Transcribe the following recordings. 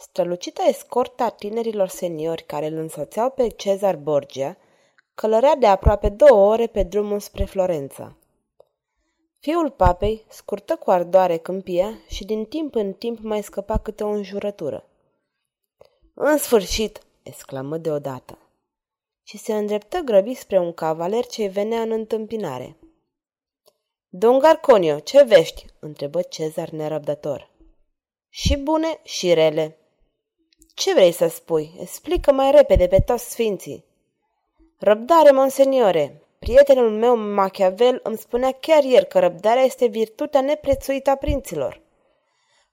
Strălucita escorta a tinerilor seniori care îl însoțeau pe Cezar Borgia călărea de aproape două ore pe drumul spre Florența. Fiul papei scurtă cu ardoare câmpia și din timp în timp mai scăpa câte o înjurătură. În sfârșit!" exclamă deodată. Și se îndreptă grăbit spre un cavaler ce venea în întâmpinare. Don Garconio, ce vești?" întrebă Cezar nerăbdător. Și bune și rele, ce vrei să spui? Explică mai repede pe toți sfinții. Răbdare, monseniore. Prietenul meu Machiavel îmi spunea chiar ieri că răbdarea este virtutea neprețuită a prinților.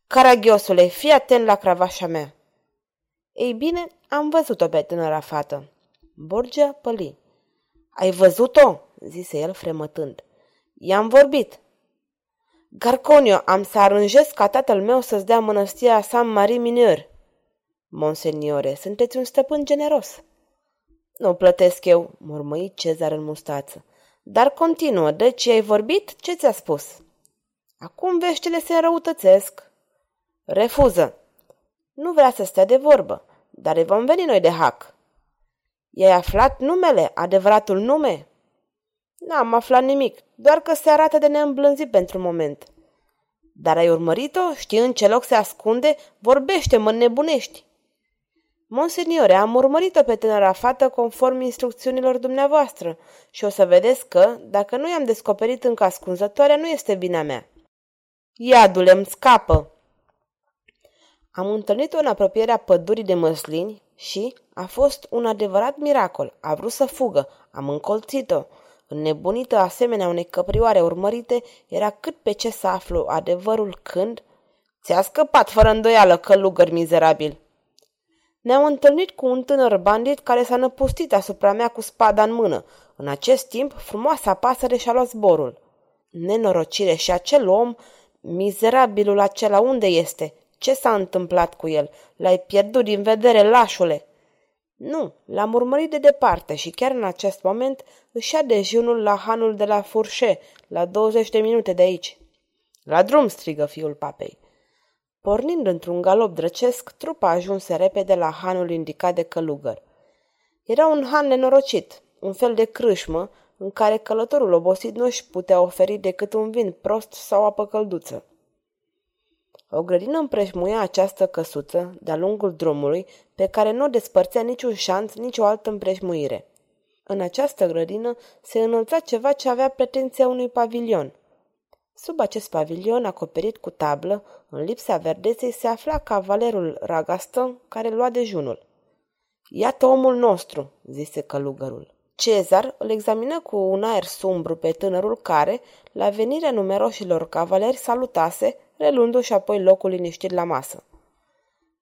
Caragiosule, fii atent la cravașa mea. Ei bine, am văzut-o pe tânăra fată. Borgia păli. Ai văzut-o? zise el fremătând. I-am vorbit. Garconio, am să aranjez ca tatăl meu să-ți dea mănăstirea San Marie Mineur. Monseniore, sunteți un stăpân generos. Nu plătesc eu, mormăi Cezar în mustață. Dar continuă, deci ai vorbit? Ce ți-a spus? Acum veștile se înrăutățesc. Refuză. Nu vrea să stea de vorbă, dar vom veni noi de hac. I-ai aflat numele, adevăratul nume? N-am aflat nimic, doar că se arată de neîmblânzit pentru moment. Dar ai urmărit-o? Știi în ce loc se ascunde? Vorbește, mă nebunești. Monseniore, am urmărit-o pe tânăra fată conform instrucțiunilor dumneavoastră și o să vedeți că, dacă nu i-am descoperit încă ascunzătoarea, nu este vina mea. Iadule, îmi scapă! Am întâlnit-o în apropierea pădurii de măslini și a fost un adevărat miracol. A vrut să fugă, am încolțit-o. Înnebunită asemenea unei căprioare urmărite, era cât pe ce să aflu adevărul când... Ți-a scăpat fără îndoială, călugăr mizerabil! Ne-am întâlnit cu un tânăr bandit care s-a năpustit asupra mea cu spada în mână. În acest timp, frumoasa pasăre și-a luat zborul. Nenorocire și acel om, mizerabilul acela, unde este? Ce s-a întâmplat cu el? L-ai pierdut din vedere, lașule!" Nu, l-am urmărit de departe și chiar în acest moment își ia dejunul la hanul de la Furșe, la 20 de minute de aici. La drum, strigă fiul papei. Pornind într-un galop drăcesc, trupa ajunse repede la hanul indicat de călugăr. Era un han nenorocit, un fel de crâșmă, în care călătorul obosit nu își putea oferi decât un vin prost sau apă călduță. O grădină împrejmuia această căsuță de-a lungul drumului, pe care nu o despărțea niciun șanț, nici o altă împrejmuire. În această grădină se înălța ceva ce avea pretenția unui pavilion – Sub acest pavilion acoperit cu tablă, în lipsa verdeței, se afla cavalerul Ragaston, care lua dejunul. Iată omul nostru, zise călugărul. Cezar îl examină cu un aer sumbru pe tânărul care, la venirea numeroșilor cavaleri, salutase, relundu-și apoi locul liniștit la masă.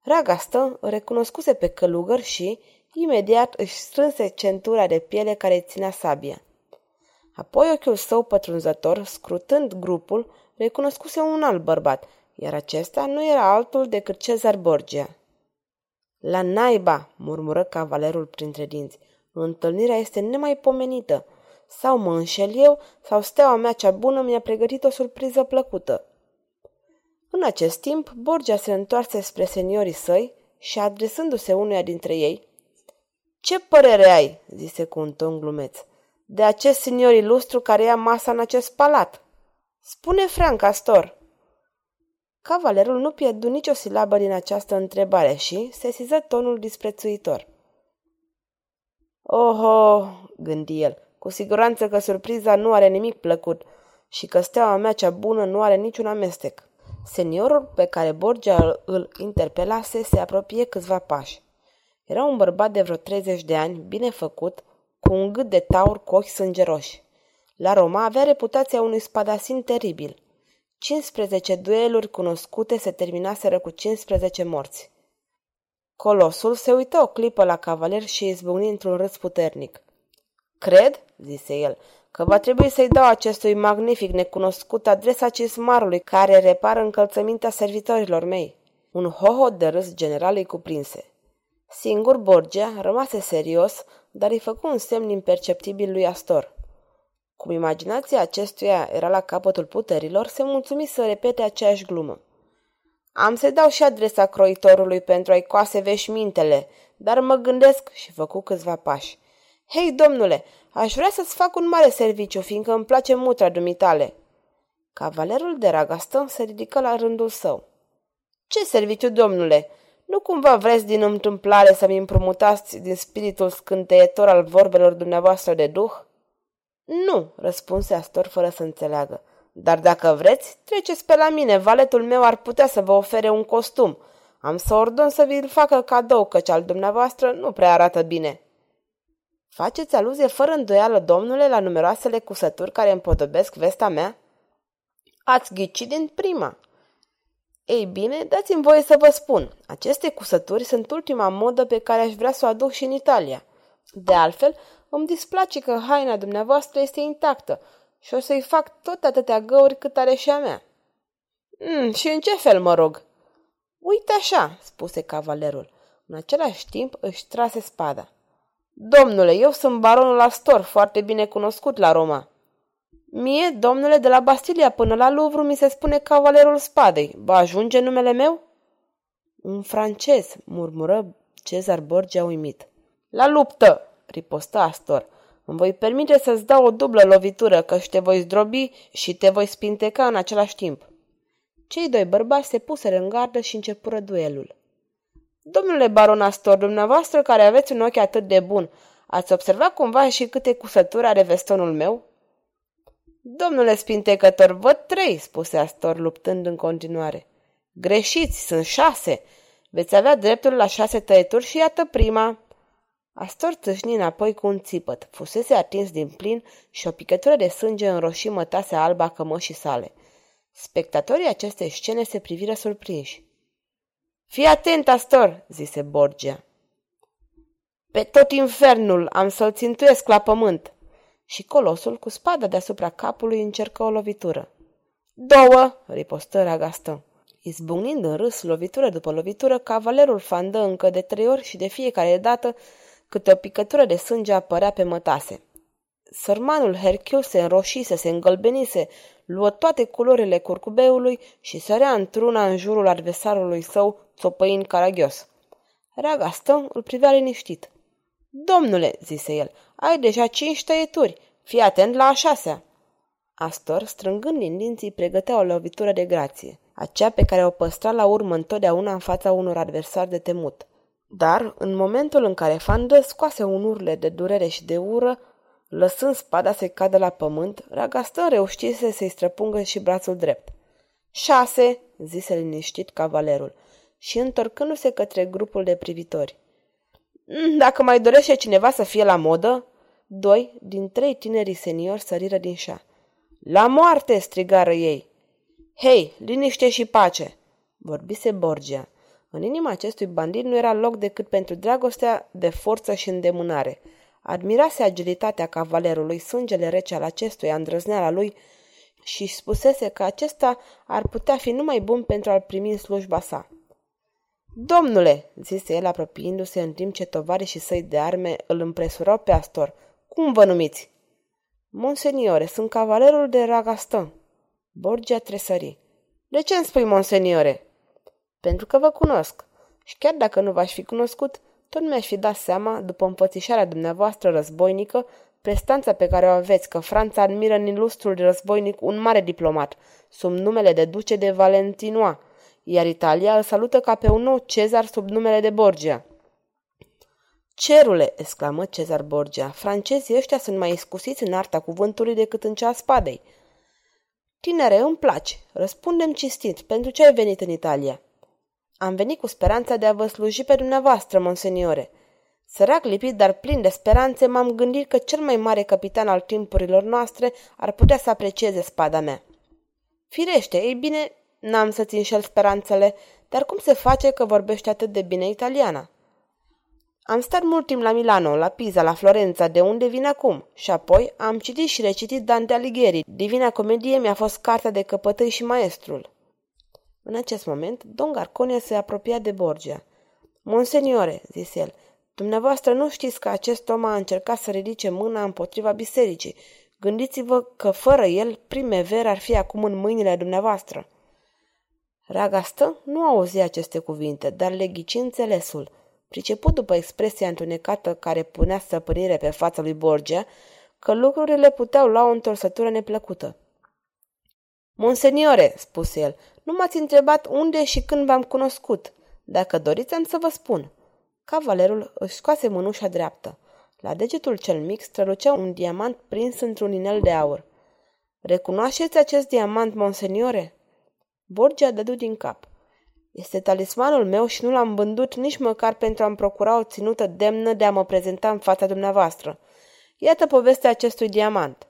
Ragastă recunoscuse pe călugăr și, imediat, își strânse centura de piele care ținea sabia. Apoi ochiul său pătrunzător, scrutând grupul, recunoscuse un alt bărbat, iar acesta nu era altul decât Cezar Borgia. La naiba, murmură cavalerul printre dinți, întâlnirea este nemaipomenită. Sau mă înșel eu, sau steaua mea cea bună mi-a pregătit o surpriză plăcută. În acest timp, Borgia se întoarse spre seniorii săi și, adresându-se unuia dintre ei, Ce părere ai?" zise cu un ton glumeț de acest senior ilustru care ia masa în acest palat? Spune Frank Castor. Cavalerul nu pierdu nicio silabă din această întrebare și sesiză tonul disprețuitor. Oho, gândi el, cu siguranță că surpriza nu are nimic plăcut și că steaua mea cea bună nu are niciun amestec. Seniorul pe care Borgia îl interpelase se apropie câțiva pași. Era un bărbat de vreo 30 de ani, bine făcut, cu un gât de taur cu ochi sângeroși. La Roma avea reputația unui spadasin teribil. 15 dueluri cunoscute se terminaseră cu 15 morți. Colosul se uită o clipă la cavaler și izbucni într-un râs puternic. Cred, zise el, că va trebui să-i dau acestui magnific necunoscut adresa cismarului care repară încălțămintea servitorilor mei. Un hohot de râs general îi cuprinse. Singur Borgia rămase serios, dar îi făcu un semn imperceptibil lui Astor. Cum imaginația acestuia era la capătul puterilor, se mulțumi să repete aceeași glumă. Am să dau și adresa croitorului pentru a-i coase veșmintele, dar mă gândesc și făcu câțiva pași. Hei, domnule, aș vrea să-ți fac un mare serviciu, fiindcă îmi place mutra dumitale. Cavalerul de Ragaston se ridică la rândul său. Ce serviciu, domnule? Nu cumva vreți din întâmplare să-mi împrumutați din spiritul scânteietor al vorbelor dumneavoastră de duh? Nu, răspunse Astor fără să înțeleagă. Dar dacă vreți, treceți pe la mine. Valetul meu ar putea să vă ofere un costum. Am să ordon să vi-l facă cadou, căci al dumneavoastră nu prea arată bine. Faceți aluzie fără îndoială, domnule, la numeroasele cusături care împodobesc vesta mea? Ați ghicit din prima. Ei bine, dați-mi voie să vă spun. Aceste cusături sunt ultima modă pe care aș vrea să o aduc și în Italia. De altfel, îmi displace că haina dumneavoastră este intactă și o să-i fac tot atâtea găuri cât are și a mea. Mm, și în ce fel, mă rog? Uite așa, spuse cavalerul. În același timp își trase spada. Domnule, eu sunt baronul Astor, foarte bine cunoscut la Roma. Mie, domnule, de la Bastilia până la Louvre mi se spune cavalerul spadei. Va ajunge numele meu? Un francez, murmură Cezar Borgia uimit. La luptă, ripostă Astor. Îmi voi permite să-ți dau o dublă lovitură, că te voi zdrobi și te voi spinteca în același timp. Cei doi bărbați se puseră în gardă și începură duelul. Domnule baron Astor, dumneavoastră care aveți un ochi atât de bun, ați observat cumva și câte cusături are vestonul meu? Domnule spintecător, văd trei, spuse Astor, luptând în continuare. Greșiți, sunt șase. Veți avea dreptul la șase tăieturi și iată prima. Astor tâșni înapoi cu un țipăt. Fusese atins din plin și o picătură de sânge înroși mătase alba cămășii sale. Spectatorii acestei scene se priviră surprinși. Fii atent, Astor, zise Borgia. Pe tot infernul am să-l țintuiesc la pământ. Și colosul, cu spada deasupra capului, încercă o lovitură. Două, ripostă Ragastă. Izbucnind în râs, lovitură după lovitură, cavalerul fandă încă de trei ori și de fiecare dată câte o picătură de sânge apărea pe mătase. Sărmanul Hercule se înroșise, se îngălbenise, luă toate culorile curcubeului și sărea într-una în jurul adversarului său, țopăind caragios. Ragaston îl privea liniștit. Domnule, zise el, ai deja cinci tăieturi, fii atent la a șasea. Astor, strângând din dinții, pregătea o lovitură de grație, aceea pe care o păstra la urmă întotdeauna în fața unor adversari de temut. Dar, în momentul în care Fandă scoase un urle de durere și de ură, lăsând spada să cadă la pământ, Ragastă reușise să-i străpungă și brațul drept. Șase, zise liniștit cavalerul, și întorcându-se către grupul de privitori. Mm, dacă mai dorește cineva să fie la modă? Doi din trei tinerii seniori săriră din șa. La moarte, strigară ei. Hei, liniște și pace, vorbise Borgia. În inima acestui bandit nu era loc decât pentru dragostea de forță și îndemânare. Admirase agilitatea cavalerului, sângele rece al acestuia, îndrăzneala lui și spusese că acesta ar putea fi numai bun pentru a-l primi în slujba sa. Domnule, zise el apropiindu-se în timp ce și săi de arme îl împresurau pe Astor, cum vă numiți? Monseniore, sunt cavalerul de Ragaston. Borgia tresări. De ce îmi spui, monseniore? Pentru că vă cunosc. Și chiar dacă nu v-aș fi cunoscut, tot mi-aș fi dat seama, după împățișarea dumneavoastră războinică, prestanța pe care o aveți că Franța admiră în ilustrul războinic un mare diplomat, sub numele de duce de Valentinois, iar Italia îl salută ca pe un nou cezar sub numele de Borgia. Cerule, exclamă Cezar Borgia, francezii ăștia sunt mai iscusiți în arta cuvântului decât în cea a spadei. Tinere, îmi place. Răspundem cistit. Pentru ce ai venit în Italia? Am venit cu speranța de a vă sluji pe dumneavoastră, monseniore. Sărac lipit, dar plin de speranțe, m-am gândit că cel mai mare capitan al timpurilor noastre ar putea să aprecieze spada mea. Firește, ei bine, n-am să-ți înșel speranțele. Dar cum se face că vorbește atât de bine italiana? Am stat mult timp la Milano, la Pisa, la Florența, de unde vin acum. Și apoi am citit și recitit Dante Alighieri. Divina Comedie mi-a fost cartea de căpătâi și maestrul. În acest moment, Don Garconia se apropia de Borgia. Monseniore, zise el, dumneavoastră nu știți că acest om a încercat să ridice mâna împotriva bisericii. Gândiți-vă că fără el, primevera ar fi acum în mâinile dumneavoastră. Ragastă nu auzi aceste cuvinte, dar le ghici înțelesul. Priceput după expresia întunecată care punea stăpânire pe fața lui Borgia, că lucrurile puteau lua o întorsătură neplăcută. Monseniore, spuse el, nu m-ați întrebat unde și când v-am cunoscut. Dacă doriți, am să vă spun. Cavalerul își scoase mânușa dreaptă. La degetul cel mic strălucea un diamant prins într-un inel de aur. Recunoașteți acest diamant, monseniore? Borgia dădu din cap. Este talismanul meu și nu l-am vândut nici măcar pentru a-mi procura o ținută demnă de a mă prezenta în fața dumneavoastră. Iată povestea acestui diamant.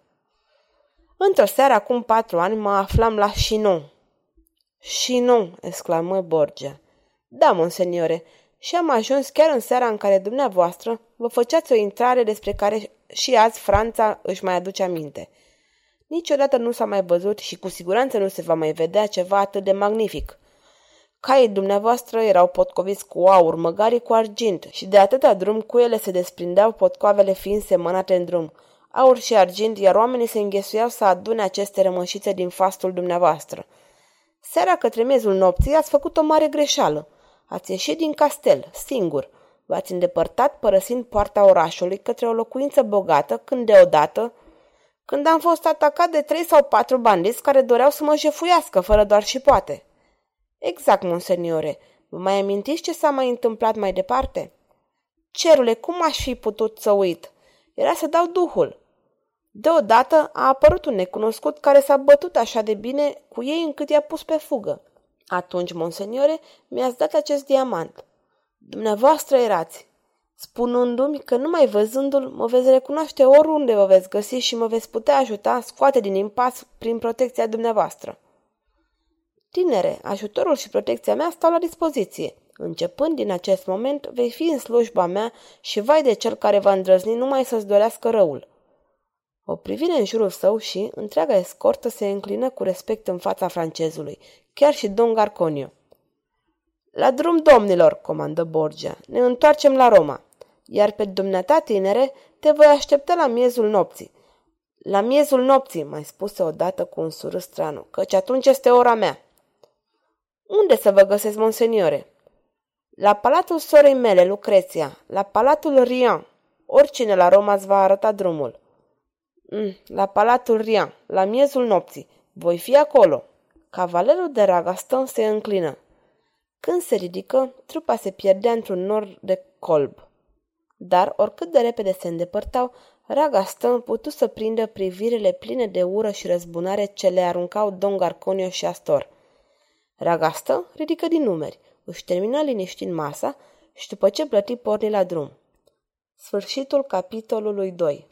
Într-o seară, acum patru ani, mă aflam la Chinon. Chinon, exclamă Borgia. Da, monseniore, și am ajuns chiar în seara în care dumneavoastră vă făceați o intrare despre care și azi Franța își mai aduce aminte. Niciodată nu s-a mai văzut și cu siguranță nu se va mai vedea ceva atât de magnific. Caii dumneavoastră erau potcoviți cu aur, măgarii cu argint și de atâta drum cu ele se desprindeau potcoavele fiind semănate în drum. Aur și argint, iar oamenii se înghesuiau să adune aceste rămășițe din fastul dumneavoastră. Seara către miezul nopții ați făcut o mare greșeală. Ați ieșit din castel, singur. V-ați îndepărtat părăsind poarta orașului către o locuință bogată, când deodată, când am fost atacat de trei sau patru bandiți care doreau să mă jefuiască, fără doar și poate. Exact, monseniore. Vă mai amintiți ce s-a mai întâmplat mai departe? Cerule, cum aș fi putut să uit? Era să dau duhul. Deodată a apărut un necunoscut care s-a bătut așa de bine cu ei încât i-a pus pe fugă. Atunci, monseniore, mi-ați dat acest diamant. Dumneavoastră erați, spunându-mi că numai văzându-l mă veți recunoaște oriunde vă veți găsi și mă veți putea ajuta scoate din impas prin protecția dumneavoastră. Tinere, ajutorul și protecția mea stau la dispoziție. Începând din acest moment, vei fi în slujba mea și vai de cel care va îndrăzni numai să-ți dorească răul. O privire în jurul său și întreaga escortă se înclină cu respect în fața francezului, chiar și Don Garconio. La drum, domnilor, comandă Borgia, ne întoarcem la Roma, iar pe dumneata, tinere, te voi aștepta la miezul nopții. La miezul nopții, mai spuse odată cu un surâs stranu, căci atunci este ora mea. Unde să vă găsesc, monseniore? La palatul sorei mele, Lucreția, la palatul Rian. Oricine la Roma îți va arăta drumul. Mm, la palatul Rian, la miezul nopții. Voi fi acolo. Cavalerul de Ragaston se înclină. Când se ridică, trupa se pierdea într-un nor de colb. Dar, oricât de repede se îndepărtau, Ragaston putu să prindă privirile pline de ură și răzbunare ce le aruncau Don Garconio și Astor. Ragastă ridică din numeri, își termină liniștind masa și după ce plăti porni la drum. Sfârșitul capitolului 2